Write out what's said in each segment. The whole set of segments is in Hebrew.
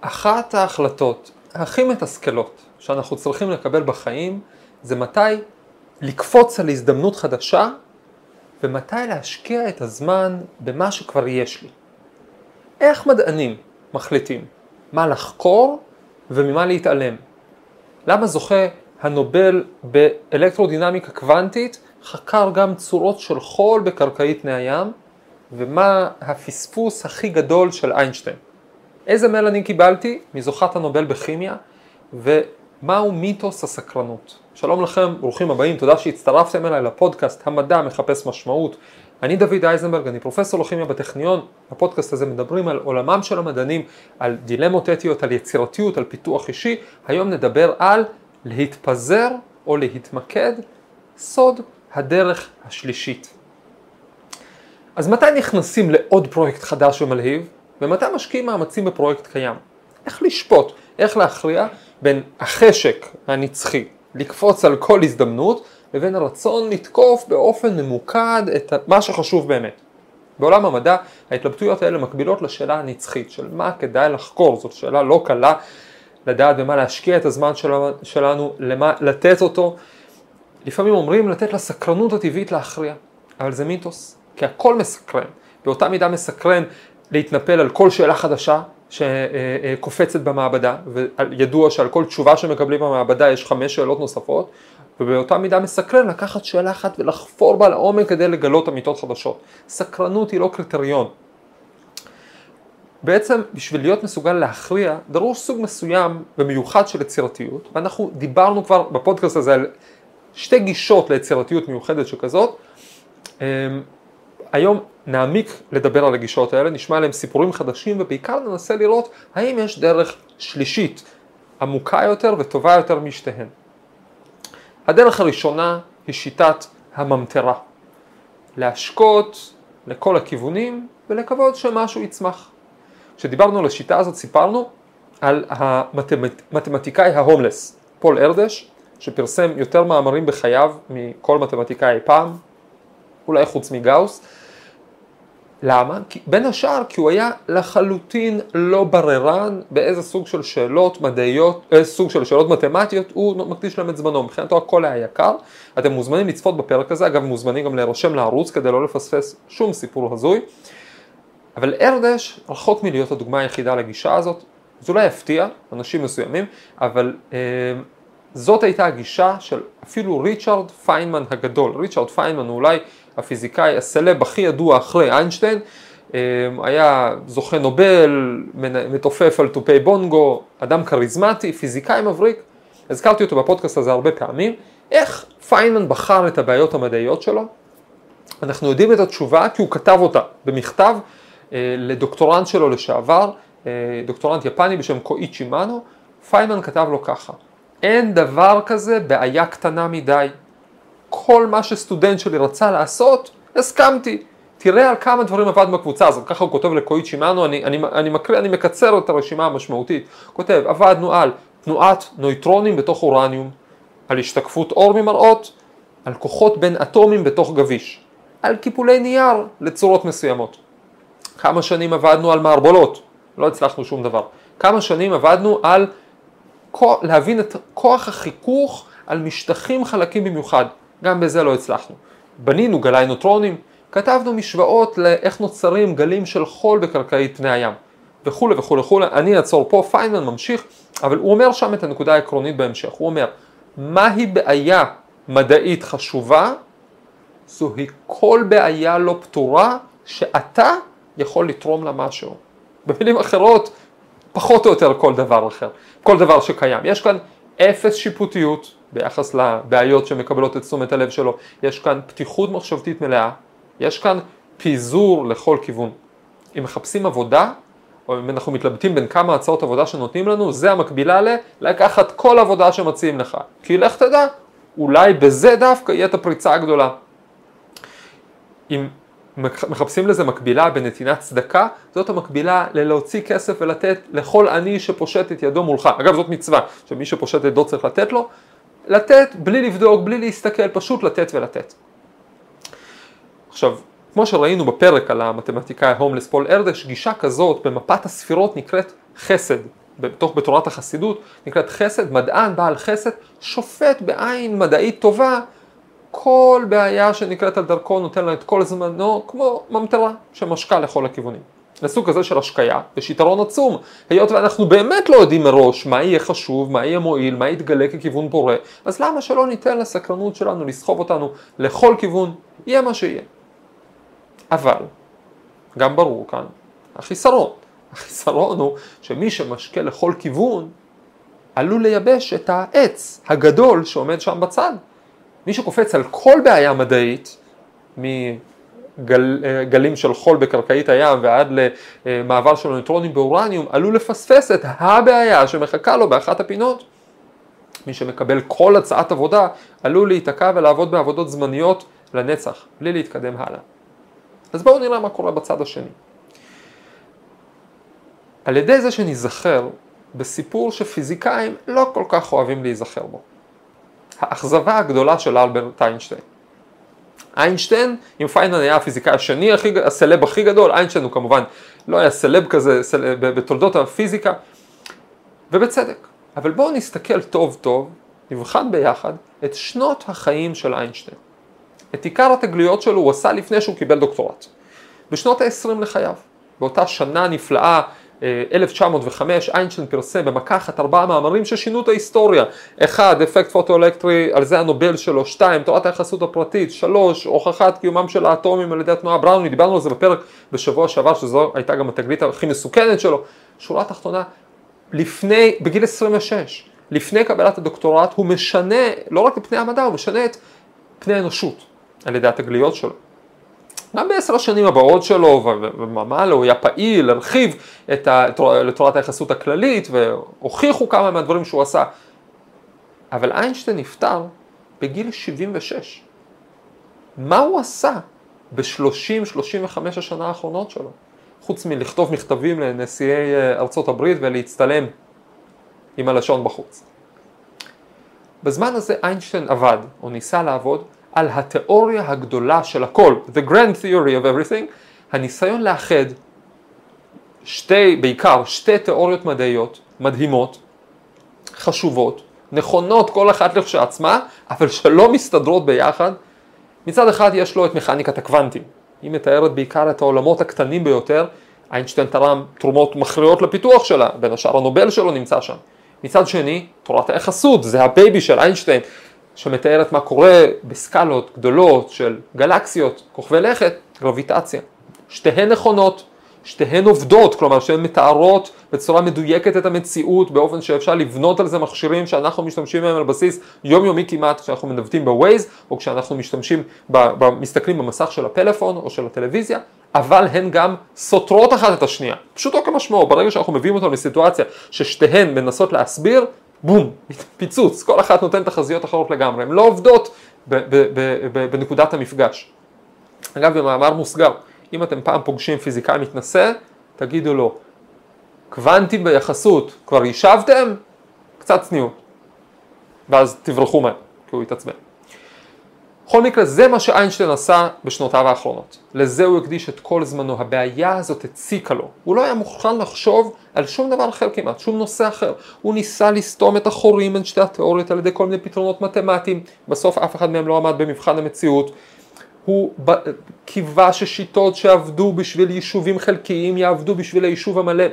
אחת ההחלטות הכי מתסכלות שאנחנו צריכים לקבל בחיים זה מתי לקפוץ על הזדמנות חדשה ומתי להשקיע את הזמן במה שכבר יש לי. איך מדענים מחליטים מה לחקור וממה להתעלם? למה זוכה הנובל באלקטרודינמיקה קוונטית חקר גם צורות של חול בקרקעית פני הים ומה הפספוס הכי גדול של איינשטיין? איזה אני קיבלתי מזוכת הנובל בכימיה ומהו מיתוס הסקרנות. שלום לכם, ברוכים הבאים, תודה שהצטרפתם אליי לפודקאסט המדע מחפש משמעות. אני דוד אייזנברג, אני פרופסור לכימיה בטכניון, בפודקאסט הזה מדברים על עולמם של המדענים, על דילמות אתיות, על יצירתיות, על פיתוח אישי. היום נדבר על להתפזר או להתמקד, סוד הדרך השלישית. אז מתי נכנסים לעוד פרויקט חדש ומלהיב? ומתי משקיעים מאמצים בפרויקט קיים. איך לשפוט, איך להכריע בין החשק הנצחי לקפוץ על כל הזדמנות לבין הרצון לתקוף באופן ממוקד את מה שחשוב באמת. בעולם המדע ההתלבטויות האלה מקבילות לשאלה הנצחית של מה כדאי לחקור, זאת שאלה לא קלה לדעת במה להשקיע את הזמן שלנו, למה לתת אותו. לפעמים אומרים לתת לסקרנות הטבעית להכריע, אבל זה מיתוס, כי הכל מסקרן. באותה מידה מסקרן להתנפל על כל שאלה חדשה שקופצת במעבדה, וידוע שעל כל תשובה שמקבלים במעבדה יש חמש שאלות נוספות, ובאותה מידה מסקרן לקחת שאלה אחת ולחפור בה לעומק כדי לגלות אמיתות חדשות. סקרנות היא לא קריטריון. בעצם בשביל להיות מסוגל להכריע דרוש סוג מסוים ומיוחד של יצירתיות ואנחנו דיברנו כבר בפודקאסט הזה על שתי גישות ליצירתיות מיוחדת שכזאת אמ, היום נעמיק לדבר על הגישות האלה, נשמע עליהם סיפורים חדשים ובעיקר ננסה לראות האם יש דרך שלישית עמוקה יותר וטובה יותר משתיהן. הדרך הראשונה היא שיטת הממטרה. להשקות לכל הכיוונים ולקוות שמשהו יצמח. כשדיברנו על השיטה הזאת סיפרנו על המתמטיקאי ההומלס, פול ארדש, שפרסם יותר מאמרים בחייו מכל מתמטיקאי פעם, אולי חוץ מגאוס, למה? כי, בין השאר כי הוא היה לחלוטין לא בררן באיזה סוג של שאלות מדעיות, איזה סוג של שאלות מתמטיות הוא מקדיש להם את זמנו, מבחינתו הכל היה יקר. אתם מוזמנים לצפות בפרק הזה, אגב מוזמנים גם להירשם לערוץ כדי לא לפספס שום סיפור הזוי. אבל ארדש רחוק מלהיות הדוגמה היחידה לגישה הזאת, זה אולי יפתיע אנשים מסוימים, אבל אה, זאת הייתה הגישה של אפילו ריצ'רד פיינמן הגדול. ריצ'רד פיינמן הוא אולי הפיזיקאי הסלב הכי ידוע אחרי איינשטיין, אמ, היה זוכה נובל, מתופף על תופי בונגו, אדם כריזמטי, פיזיקאי מבריק, הזכרתי אותו בפודקאסט הזה הרבה פעמים, איך פיינמן בחר את הבעיות המדעיות שלו? אנחנו יודעים את התשובה כי הוא כתב אותה במכתב אה, לדוקטורנט שלו לשעבר, אה, דוקטורנט יפני בשם קואיצ'י מנו, פיינמן כתב לו ככה, אין דבר כזה בעיה קטנה מדי, כל מה שסטודנט שלי רצה לעשות, הסכמתי. תראה על כמה דברים עבדנו בקבוצה הזאת, ככה הוא כותב לקואיצ'י מנו, אני, אני, אני, מקריא, אני מקצר את הרשימה המשמעותית. כותב, עבדנו על תנועת נויטרונים בתוך אורניום, על השתקפות אור ממראות, על כוחות בין אטומים בתוך גביש, על קיפולי נייר לצורות מסוימות. כמה שנים עבדנו על מערבולות, לא הצלחנו שום דבר. כמה שנים עבדנו על להבין את כוח החיכוך על משטחים חלקים במיוחד. גם בזה לא הצלחנו. בנינו גלי נוטרונים, כתבנו משוואות לאיך נוצרים גלים של חול בקרקעית פני הים, וכולי וכולי וכולי. אני אעצור פה, פיינמן ממשיך, אבל הוא אומר שם את הנקודה העקרונית בהמשך. הוא אומר, מהי בעיה מדעית חשובה? זוהי כל בעיה לא פתורה שאתה יכול לתרום לה משהו. במילים אחרות, פחות או יותר כל דבר אחר, כל דבר שקיים. יש כאן אפס שיפוטיות, ביחס לבעיות שמקבלות את תשומת הלב שלו. יש כאן פתיחות מחשבתית מלאה, יש כאן פיזור לכל כיוון. אם מחפשים עבודה, או אם אנחנו מתלבטים בין כמה הצעות עבודה שנותנים לנו, זה המקבילה ללקחת כל עבודה שמציעים לך. כי לך תדע, אולי בזה דווקא יהיה את הפריצה הגדולה. אם מחפשים לזה מקבילה בנתינת צדקה, זאת המקבילה ללהוציא כסף ולתת לכל עני שפושט את ידו מולך. אגב, זאת מצווה, שמי שפושט את ידו צריך לתת לו, לתת בלי לבדוק, בלי להסתכל, פשוט לתת ולתת. עכשיו, כמו שראינו בפרק על המתמטיקאי הומלס פול ארדש, גישה כזאת במפת הספירות נקראת חסד, בתוך, בתורת החסידות, נקראת חסד, מדען בעל חסד, שופט בעין מדעית טובה, כל בעיה שנקראת על דרכו נותן לה את כל זמנו, כמו ממטרה שמשקה לכל הכיוונים. לסוג כזה של השקיה, יש יתרון עצום, היות ואנחנו באמת לא יודעים מראש מה יהיה חשוב, מה יהיה מועיל, מה יתגלה ככיוון פורה, אז למה שלא ניתן לסקרנות שלנו לסחוב אותנו לכל כיוון, יהיה מה שיהיה. אבל, גם ברור כאן, החיסרון. החיסרון הוא שמי שמשקה לכל כיוון, עלול לייבש את העץ הגדול שעומד שם בצד. מי שקופץ על כל בעיה מדעית, מגלים של חול בקרקעית הים ועד למעבר של ניוטרונים באורניום, עלול לפספס את הבעיה שמחכה לו באחת הפינות. מי שמקבל כל הצעת עבודה עלול להיתקע ולעבוד בעבודות זמניות לנצח, בלי להתקדם הלאה. אז בואו נראה מה קורה בצד השני. על ידי זה שניזכר בסיפור שפיזיקאים לא כל כך אוהבים להיזכר בו. האכזבה הגדולה של אלברט איינשטיין. איינשטיין, אם פיינמן היה הפיזיקאי השני, הכי, הסלב הכי גדול, איינשטיין הוא כמובן לא היה סלב כזה סלב, בתולדות הפיזיקה, ובצדק. אבל בואו נסתכל טוב טוב, נבחן ביחד, את שנות החיים של איינשטיין. את עיקר התגליות שלו הוא עשה לפני שהוא קיבל דוקטורט. בשנות ה-20 לחייו, באותה שנה נפלאה 1905 איינשטיין פרסם במכה אחת ארבעה מאמרים ששינו את ההיסטוריה. אחד, אפקט פוטואלקטרי, על זה הנובל שלו. שתיים, תורת היחסות הפרטית. שלוש, הוכחת קיומם של האטומים על ידי התנועה בראוני, דיברנו על זה בפרק בשבוע שעבר, שזו הייתה גם התגלית הכי מסוכנת שלו. שורה תחתונה, לפני, בגיל 26, לפני קבלת הדוקטורט, הוא משנה, לא רק את פני המדע, הוא משנה את פני האנושות על ידי התגליות שלו. גם בעשר השנים הבאות שלו ומעלה הוא היה פעיל, הרחיב את לתורת היחסות הכללית והוכיחו כמה מהדברים שהוא עשה. אבל איינשטיין נפטר בגיל 76. מה הוא עשה ב-30-35 השנה האחרונות שלו? חוץ מלכתוב מכתבים לנשיאי אה, ארצות הברית ולהצטלם עם הלשון בחוץ. בזמן הזה איינשטיין עבד, או ניסה לעבוד, על התיאוריה הגדולה של הכל, the grand theory of everything, הניסיון לאחד שתי, בעיקר שתי תיאוריות מדעיות מדהימות, חשובות, נכונות כל אחת לכשעצמה, אבל שלא מסתדרות ביחד. מצד אחד יש לו את מכניקת הקוונטים, היא מתארת בעיקר את העולמות הקטנים ביותר, איינשטיין תרם תרומות מכריעות לפיתוח שלה, בין השאר הנובל שלו נמצא שם. מצד שני, תורת היחסות, זה הבייבי של איינשטיין, שמתארת מה קורה בסקלות גדולות של גלקסיות, כוכבי לכת, גרביטציה. שתיהן נכונות, שתיהן עובדות, כלומר שהן מתארות בצורה מדויקת את המציאות באופן שאפשר לבנות על זה מכשירים שאנחנו משתמשים בהם על בסיס יומיומי כמעט כשאנחנו מנווטים בווייז או כשאנחנו משתמשים, מסתכלים במסך של הפלאפון או של הטלוויזיה, אבל הן גם סותרות אחת את השנייה. פשוטו כמשמעו, ברגע שאנחנו מביאים אותנו לסיטואציה ששתיהן מנסות להסביר, בום, פיצוץ, כל אחת נותנת תחזיות אחרות לגמרי, הן לא עובדות בנקודת המפגש. אגב, במאמר מוסגר, אם אתם פעם פוגשים פיזיקאי מתנשא, תגידו לו, קוונטים ביחסות, כבר יישבתם? קצת צניעות. ואז תברחו מהם, כי הוא יתעצבן. בכל מקרה, זה מה שאיינשטיין עשה בשנותיו האחרונות. לזה הוא הקדיש את כל זמנו. הבעיה הזאת הציקה לו. הוא לא היה מוכן לחשוב על שום דבר אחר כמעט, שום נושא אחר. הוא ניסה לסתום את החורים בין שתי התיאוריות על ידי כל מיני פתרונות מתמטיים. בסוף אף אחד מהם לא עמד במבחן המציאות. הוא קיווה ששיטות שעבדו בשביל יישובים חלקיים יעבדו בשביל היישוב המלא.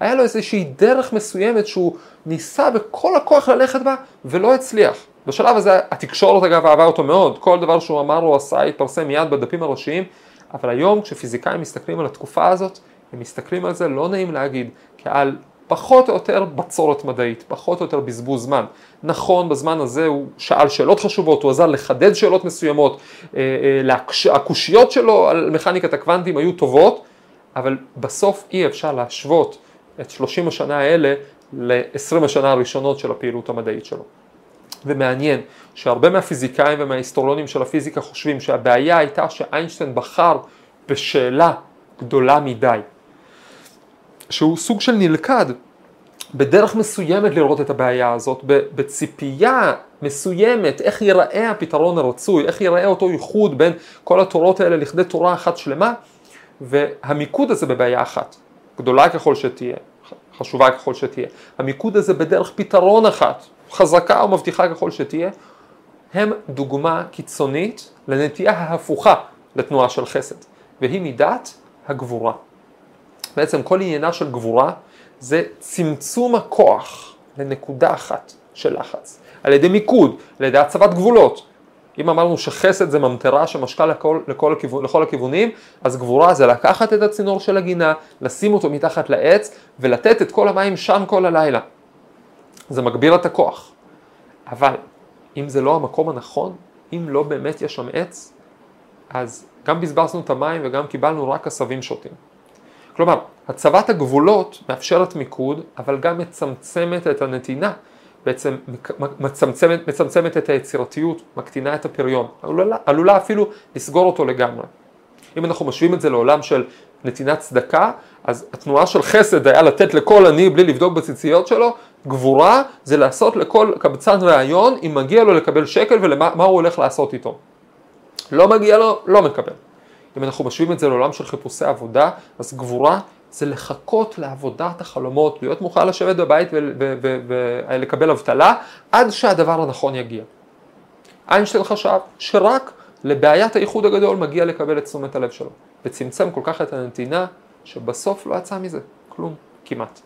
היה לו איזושהי דרך מסוימת שהוא ניסה בכל הכוח ללכת בה ולא הצליח. בשלב הזה התקשורת אגב אהבה אותו מאוד, כל דבר שהוא אמר או עשה התפרסם מיד בדפים הראשיים, אבל היום כשפיזיקאים מסתכלים על התקופה הזאת, הם מסתכלים על זה, לא נעים להגיד, כעל פחות או יותר בצורת מדעית, פחות או יותר בזבוז זמן. נכון, בזמן הזה הוא שאל שאלות חשובות, הוא עזר לחדד שאלות מסוימות, אה, אה, הקושיות שלו על מכניקת הקוונטים היו טובות, אבל בסוף אי אפשר להשוות את 30 השנה האלה ל-20 השנה הראשונות של הפעילות המדעית שלו. ומעניין שהרבה מהפיזיקאים ומההיסטוריונים של הפיזיקה חושבים שהבעיה הייתה שאיינשטיין בחר בשאלה גדולה מדי, שהוא סוג של נלכד בדרך מסוימת לראות את הבעיה הזאת, בציפייה מסוימת, איך ייראה הפתרון הרצוי, איך ייראה אותו ייחוד בין כל התורות האלה לכדי תורה אחת שלמה, והמיקוד הזה בבעיה אחת, גדולה ככל שתהיה, חשובה ככל שתהיה, המיקוד הזה בדרך פתרון אחת, חזקה ומבטיחה ככל שתהיה, הם דוגמה קיצונית לנטייה ההפוכה לתנועה של חסד, והיא מידת הגבורה. בעצם כל עניינה של גבורה זה צמצום הכוח לנקודה אחת של לחץ, על ידי מיקוד, על ידי הצבת גבולות. אם אמרנו שחסד זה ממטרה שמשקה לכל, לכל, הכיוון, לכל הכיוונים, אז גבורה זה לקחת את הצינור של הגינה, לשים אותו מתחת לעץ ולתת את כל המים שם כל הלילה. זה מגביר את הכוח. אבל אם זה לא המקום הנכון, אם לא באמת יש שם עץ, אז גם בזבזנו את המים וגם קיבלנו רק עשבים שוטים. כלומר, הצבת הגבולות מאפשרת מיקוד, אבל גם מצמצמת את הנתינה, בעצם מצמצמת, מצמצמת את היצירתיות, מקטינה את הפריון, עלולה, עלולה אפילו לסגור אותו לגמרי. אם אנחנו משווים את זה לעולם של נתינת צדקה, אז התנועה של חסד היה לתת לכל עני בלי לבדוק בציציות שלו, גבורה זה לעשות לכל קבצן ראיון אם מגיע לו לקבל שקל ומה הוא הולך לעשות איתו. לא מגיע לו, לא מקבל. אם אנחנו משווים את זה לעולם של חיפושי עבודה, אז גבורה זה לחכות לעבודת החלומות, להיות מוכן לשבת בבית ולקבל אבטלה, עד שהדבר הנכון יגיע. איינשטיין חשב שרק לבעיית האיחוד הגדול מגיע לקבל את תשומת הלב שלו, וצמצם כל כך את הנתינה, שבסוף לא יצא מזה כלום, כמעט.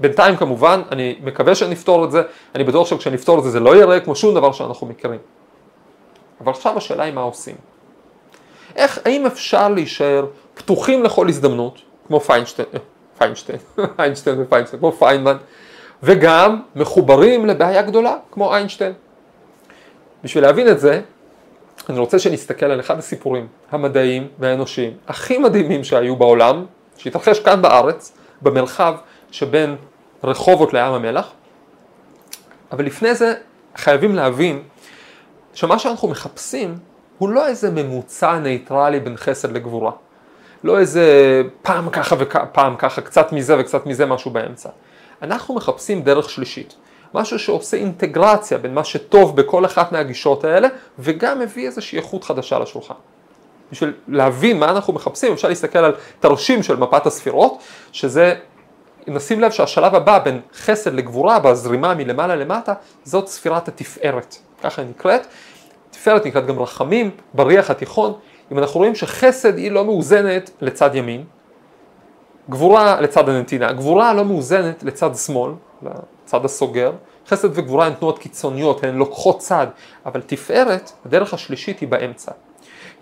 בינתיים כמובן, אני מקווה שנפתור את זה, אני בטוח שכשנפתור את זה זה לא יראה כמו שום דבר שאנחנו מכירים. אבל עכשיו השאלה היא מה עושים. איך, האם אפשר להישאר פתוחים לכל הזדמנות, כמו פיינשטיין, אה, פיינשטיין, איינשטיין ופיינשטיין, כמו פיינמן, וגם מחוברים לבעיה גדולה, כמו איינשטיין. בשביל להבין את זה, אני רוצה שנסתכל על אחד הסיפורים המדעיים והאנושיים הכי מדהימים שהיו בעולם, שהתרחש כאן בארץ, במרחב שבין רחובות לים המלח, אבל לפני זה חייבים להבין שמה שאנחנו מחפשים הוא לא איזה ממוצע נייטרלי בין חסד לגבורה. לא איזה פעם ככה ופעם ככה, קצת מזה וקצת מזה, משהו באמצע. אנחנו מחפשים דרך שלישית. משהו שעושה אינטגרציה בין מה שטוב בכל אחת מהגישות האלה, וגם מביא איזושהי איכות חדשה לשולחן. בשביל להבין מה אנחנו מחפשים, אפשר להסתכל על תרשים של מפת הספירות, שזה, נשים לב שהשלב הבא בין חסד לגבורה, בזרימה מלמעלה למטה, זאת ספירת התפארת, ככה היא נקראת. תפארת נקראת גם רחמים, בריח התיכון. אם אנחנו רואים שחסד היא לא מאוזנת לצד ימין, גבורה לצד הנתינה, גבורה לא מאוזנת לצד שמאל, לצד הסוגר, חסד וגבורה הן תנועות קיצוניות, הן לוקחות צד, אבל תפארת, הדרך השלישית היא באמצע.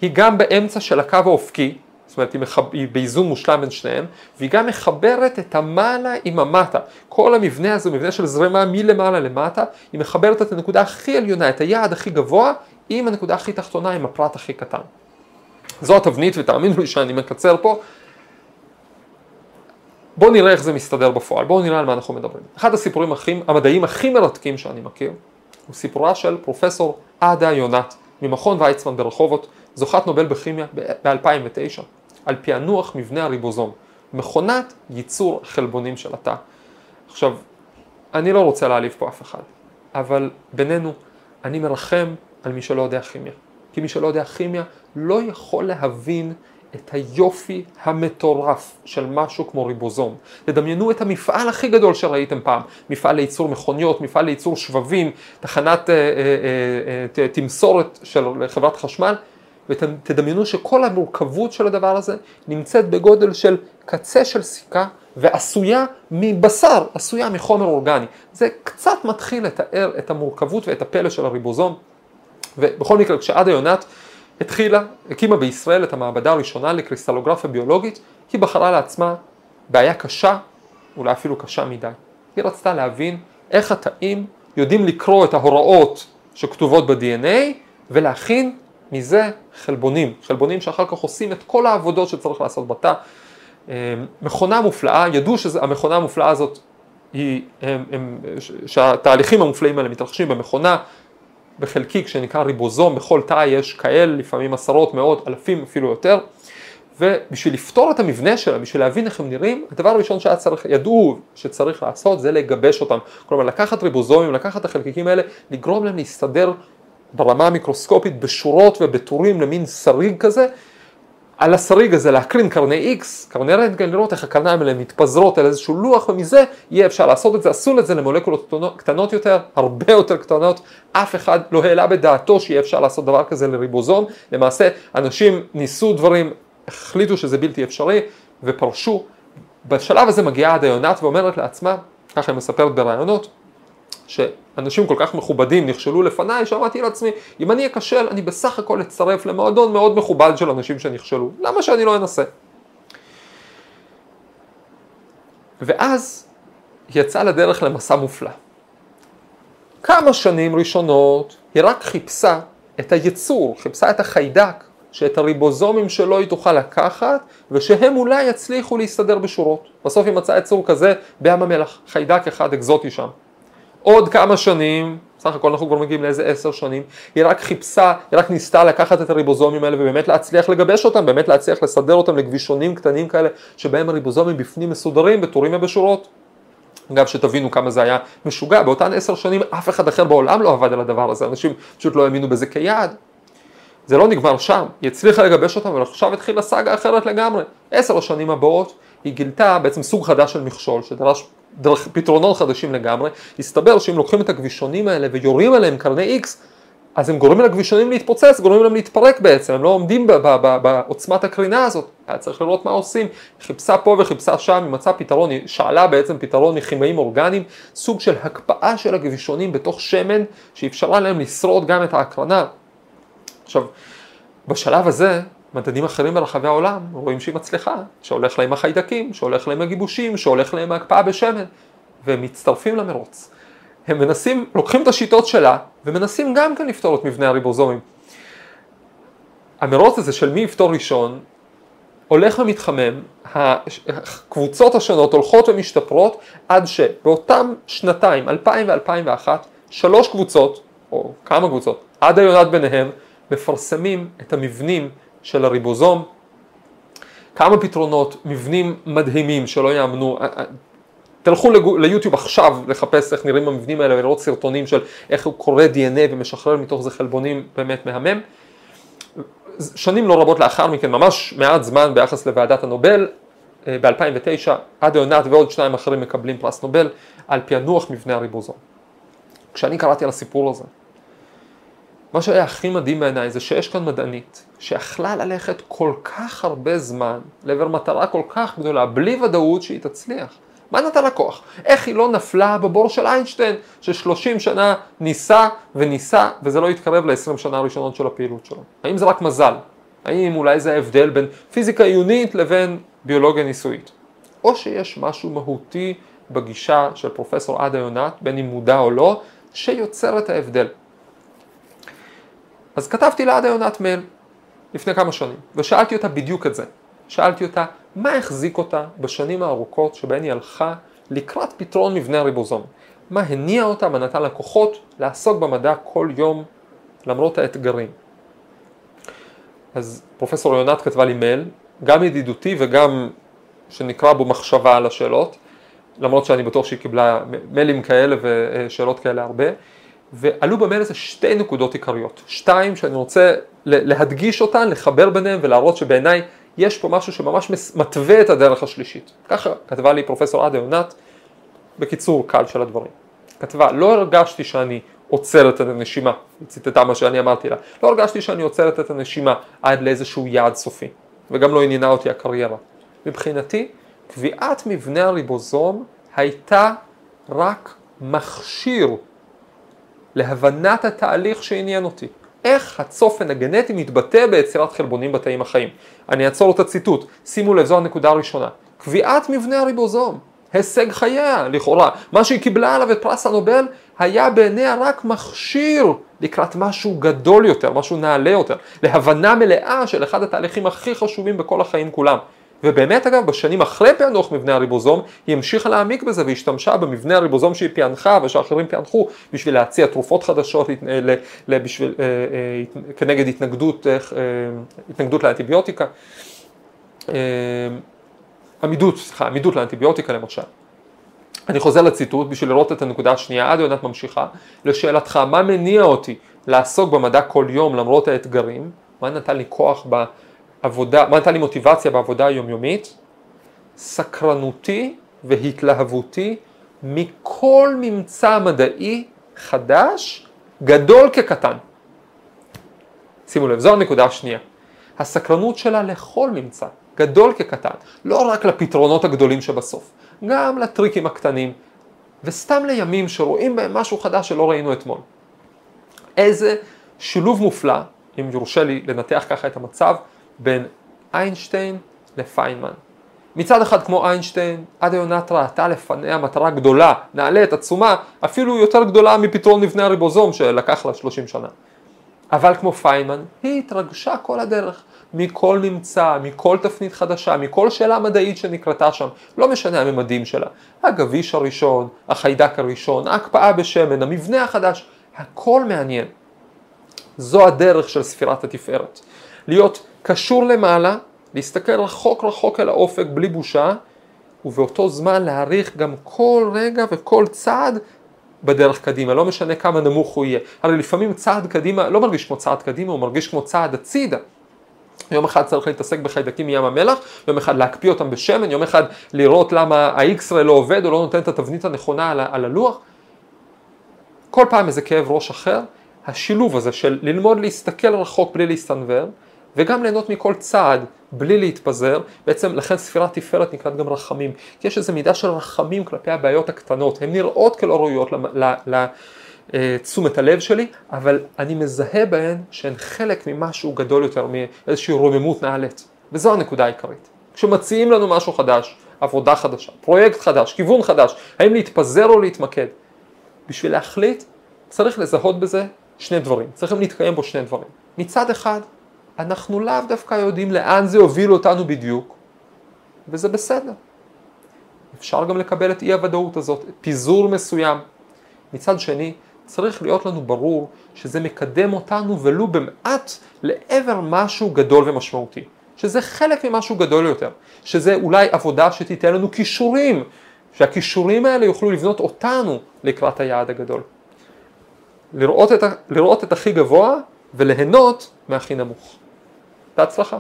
היא גם באמצע של הקו האופקי, אומרת היא, מחב... היא באיזון מושלם בין שניהם, והיא גם מחברת את המעלה עם המטה. כל המבנה הזה הוא מבנה של זרימה מלמעלה למטה, היא מחברת את הנקודה הכי עליונה, את היעד הכי גבוה, עם הנקודה הכי תחתונה, עם הפרט הכי קטן. זו התבנית, ותאמינו לי שאני מקצר פה. בואו נראה איך זה מסתדר בפועל, בואו נראה על מה אנחנו מדברים. אחד הסיפורים הכי, המדעיים הכי מרתקים שאני מכיר, הוא סיפורה של פרופסור עדה יונת, ממכון ויצמן ברחובות, זוכת נובל בכימיה ב-2009, על פענוח מבנה הריבוזום, מכונת ייצור חלבונים של התא. עכשיו, אני לא רוצה להעליב פה אף אחד, אבל בינינו, אני מרחם על מי שלא יודע כימיה. כי מי שלא יודע כימיה לא יכול להבין את היופי המטורף של משהו כמו ריבוזום. תדמיינו את המפעל הכי גדול שראיתם פעם, מפעל לייצור מכוניות, מפעל לייצור שבבים, תחנת אה, אה, אה, אה, תמסורת של חברת חשמל, ותדמיינו שכל המורכבות של הדבר הזה נמצאת בגודל של קצה של סיכה ועשויה מבשר, עשויה מחומר אורגני. זה קצת מתחיל לתאר את המורכבות ואת הפלא של הריבוזום. ובכל מקרה, כשעדה יונת התחילה, הקימה בישראל את המעבדה הראשונה לקריסטלוגרפיה ביולוגית, היא בחרה לעצמה בעיה קשה, אולי אפילו קשה מדי. היא רצתה להבין איך התאים יודעים לקרוא את ההוראות שכתובות ב-DNA ולהכין מזה חלבונים, חלבונים שאחר כך עושים את כל העבודות שצריך לעשות בתא. אמ, מכונה מופלאה, ידעו שהמכונה המופלאה הזאת היא, הם, הם, שהתהליכים המופלאים האלה מתרחשים במכונה בחלקיק שנקרא ריבוזום, בכל תא יש כאלה, לפעמים עשרות, מאות, אלפים, אפילו יותר. ובשביל לפתור את המבנה שלהם, בשביל להבין איך הם נראים, הדבר הראשון שהיה צריך, ידעו שצריך לעשות זה לגבש אותם. כלומר לקחת ריבוזומים, לקחת את החלקיקים האלה, לגרום להם להסתדר ברמה המיקרוסקופית בשורות ובטורים למין שריג כזה, על השריג הזה להקרין קרני X, קרני רנטגן, לראות איך הקרניים האלה מתפזרות על איזשהו לוח, ומזה יהיה אפשר לעשות את זה, עשו את זה למולקולות קטנות יותר, הרבה יותר קטנות, אף אחד לא העלה בדעתו שיהיה אפשר לעשות דבר כזה לריבוזום, למעשה אנשים ניסו דברים, החליטו שזה בלתי אפשרי, ופרשו. בשלב הזה מגיעה עדה יונת ואומרת לעצמה, ככה היא מספרת ברעיונות, שאנשים כל כך מכובדים נכשלו לפניי, שאמרתי לעצמי, אם אני אכשל, אני בסך הכל אצטרף למועדון מאוד מכובד של אנשים שנכשלו, למה שאני לא אנסה? ואז יצאה לדרך למסע מופלא. כמה שנים ראשונות היא רק חיפשה את היצור, חיפשה את החיידק, שאת הריבוזומים שלו היא תוכל לקחת, ושהם אולי יצליחו להסתדר בשורות. בסוף היא מצאה יצור כזה בים המלח, חיידק אחד אקזוטי שם. עוד כמה שנים, סך הכל אנחנו כבר מגיעים לאיזה עשר שנים, היא רק חיפשה, היא רק ניסתה לקחת את הריבוזומים האלה ובאמת להצליח לגבש אותם, באמת להצליח לסדר אותם לגבישונים קטנים כאלה, שבהם הריבוזומים בפנים מסודרים בטורים ובשורות. אגב, שתבינו כמה זה היה משוגע, באותן עשר שנים אף אחד אחר בעולם לא עבד על הדבר הזה, אנשים פשוט לא האמינו בזה כיעד. זה לא נגמר שם, היא הצליחה לגבש אותם, אבל עכשיו התחילה סאגה אחרת לגמרי. עשר השנים הבאות היא גילתה בעצם סוג חדש של מכשול, שדרש דרך פתרונות חדשים לגמרי, הסתבר שאם לוקחים את הגבישונים האלה ויורים עליהם קרני X, אז הם גורמים לגבישונים להתפוצץ, גורמים להם להתפרק בעצם, הם לא עומדים בעוצמת הקרינה הזאת, היה צריך לראות מה עושים, חיפשה פה וחיפשה שם, היא מצאה פתרון, היא שאלה בעצם פתרון מכימאים אורגניים, סוג של הקפאה של הגבישונים בתוך שמן, שאפשרה להם לשרוד גם את ההקרנה. עכשיו, בשלב הזה, מדענים אחרים ברחבי העולם רואים שהיא מצליחה, שהולך להם החיידקים, שהולך להם הגיבושים, שהולך להם ההקפאה בשמן, והם מצטרפים למרוץ. הם מנסים, לוקחים את השיטות שלה, ומנסים גם כן לפתור את מבנה הריבוזומים. המרוץ הזה של מי יפתור ראשון, הולך ומתחמם, הקבוצות השונות הולכות ומשתפרות, עד שבאותם שנתיים, 2000 ו-2001, שלוש קבוצות, או כמה קבוצות, עד היונת ביניהם, מפרסמים את המבנים של הריבוזום, כמה פתרונות, מבנים מדהימים שלא יאמנו, תלכו ליוטיוב עכשיו לחפש איך נראים המבנים האלה ולראות סרטונים של איך הוא קורא DNA ומשחרר מתוך זה חלבונים באמת מהמם. שנים לא רבות לאחר מכן, ממש מעט זמן ביחס לוועדת הנובל, אה, ב-2009 עדה יונת ועוד שניים אחרים מקבלים פרס נובל על פענוח מבנה הריבוזום. כשאני קראתי על הסיפור הזה, מה שהיה הכי מדהים בעיניי זה שיש כאן מדענית שיכלה ללכת כל כך הרבה זמן לעבר מטרה כל כך גדולה בלי ודאות שהיא תצליח. מה נתן לה? איך היא לא נפלה בבור של איינשטיין ששלושים שנה ניסה וניסה וזה לא התקרב ל-20 שנה הראשונות של הפעילות שלו? האם זה רק מזל? האם אולי זה ההבדל בין פיזיקה עיונית לבין ביולוגיה ניסויית? או שיש משהו מהותי בגישה של פרופסור עדה יונת, בין אם מודע או לא, שיוצר את ההבדל. אז כתבתי לעדה יונת מייל לפני כמה שנים, ושאלתי אותה בדיוק את זה. שאלתי אותה, מה החזיק אותה בשנים הארוכות שבהן היא הלכה לקראת פתרון מבנה הריבוזום? מה הניע אותה, מה נתן לה כוחות לעסוק במדע כל יום למרות האתגרים? אז פרופסור יונת כתבה לי מייל, גם ידידותי וגם שנקרא בו מחשבה על השאלות, למרות שאני בטוח שהיא קיבלה מיילים כאלה ושאלות כאלה הרבה. ועלו במייל הזה שתי נקודות עיקריות, שתיים שאני רוצה להדגיש אותן, לחבר ביניהן ולהראות שבעיניי יש פה משהו שממש מתווה את הדרך השלישית. ככה כתבה לי פרופסור עדה יונת, בקיצור קל של הדברים. כתבה, לא הרגשתי שאני עוצרת את הנשימה, היא ציטטה מה שאני אמרתי לה, לא הרגשתי שאני עוצרת את הנשימה עד לאיזשהו יעד סופי, וגם לא עניינה אותי הקריירה. מבחינתי, קביעת מבנה הריבוזום הייתה רק מכשיר להבנת התהליך שעניין אותי. איך הצופן הגנטי מתבטא ביצירת חלבונים בתאים החיים. אני אעצור את הציטוט, שימו לב, זו הנקודה הראשונה. קביעת מבנה הריבוזום, הישג חייה, לכאורה. מה שהיא קיבלה עליו את פרס הנובל היה בעיניה רק מכשיר לקראת משהו גדול יותר, משהו נעלה יותר, להבנה מלאה של אחד התהליכים הכי חשובים בכל החיים כולם. ובאמת אגב בשנים אחרי פענוח מבנה הריבוזום היא המשיכה להעמיק בזה והשתמשה במבנה הריבוזום שהיא פענחה ושאחרים פענחו בשביל להציע תרופות חדשות בשביל, אה, אה, כנגד התנגדות, אה, התנגדות לאנטיביוטיקה, עמידות, סליחה, עמידות לאנטיביוטיקה למשל. אני חוזר לציטוט בשביל לראות את הנקודה השנייה, עד יונת ממשיכה, לשאלתך מה מניע אותי לעסוק במדע כל יום למרות האתגרים, מה נתן לי כוח ב... עבודה, מה נתן לי מוטיבציה בעבודה היומיומית? סקרנותי והתלהבותי מכל ממצא מדעי חדש, גדול כקטן. שימו לב, זו הנקודה השנייה. הסקרנות שלה לכל ממצא, גדול כקטן, לא רק לפתרונות הגדולים שבסוף, גם לטריקים הקטנים, וסתם לימים שרואים בהם משהו חדש שלא ראינו אתמול. איזה שילוב מופלא, אם יורשה לי לנתח ככה את המצב, בין איינשטיין לפיינמן. מצד אחד כמו איינשטיין, עד היונת ראתה לפניה מטרה גדולה, נעלית, עצומה, אפילו יותר גדולה מפתרון מבנה הריבוזום שלקח לה 30 שנה. אבל כמו פיינמן, היא התרגשה כל הדרך, מכל ממצא, מכל תפנית חדשה, מכל שאלה מדעית שנקרתה שם, לא משנה הממדים שלה. הגביש הראשון, החיידק הראשון, ההקפאה בשמן, המבנה החדש, הכל מעניין. זו הדרך של ספירת התפארת. להיות קשור למעלה, להסתכל רחוק רחוק אל האופק בלי בושה, ובאותו זמן להעריך גם כל רגע וכל צעד בדרך קדימה, לא משנה כמה נמוך הוא יהיה. הרי לפעמים צעד קדימה לא מרגיש כמו צעד קדימה, הוא מרגיש כמו צעד הצידה. יום אחד צריך להתעסק בחיידקים מים המלח, יום אחד להקפיא אותם בשמן, יום אחד לראות למה ה-X-ray לא עובד או לא נותן את התבנית הנכונה על, על הלוח. כל פעם איזה כאב ראש אחר, השילוב הזה של ללמוד להסתכל רחוק בלי להסתנוור, וגם ליהנות מכל צעד בלי להתפזר, בעצם לכן ספירת תפארת נקראת גם רחמים, כי יש איזו מידה של רחמים כלפי הבעיות הקטנות, הן נראות כלא ראויות לתשומת הלב שלי, אבל אני מזהה בהן שהן חלק ממשהו גדול יותר, מאיזושהי רוממות נעלית, וזו הנקודה העיקרית. כשמציעים לנו משהו חדש, עבודה חדשה, פרויקט חדש, כיוון חדש, האם להתפזר או להתמקד, בשביל להחליט צריך לזהות בזה שני דברים, צריכים להתקיים בו שני דברים. מצד אחד, אנחנו לאו דווקא יודעים לאן זה יוביל אותנו בדיוק, וזה בסדר. אפשר גם לקבל את אי הוודאות הזאת, פיזור מסוים. מצד שני, צריך להיות לנו ברור שזה מקדם אותנו ולו במעט לעבר משהו גדול ומשמעותי. שזה חלק ממשהו גדול יותר, שזה אולי עבודה שתיתן לנו כישורים, שהכישורים האלה יוכלו לבנות אותנו לקראת היעד הגדול. לראות את, לראות את הכי גבוה וליהנות מהכי נמוך. בהצלחה.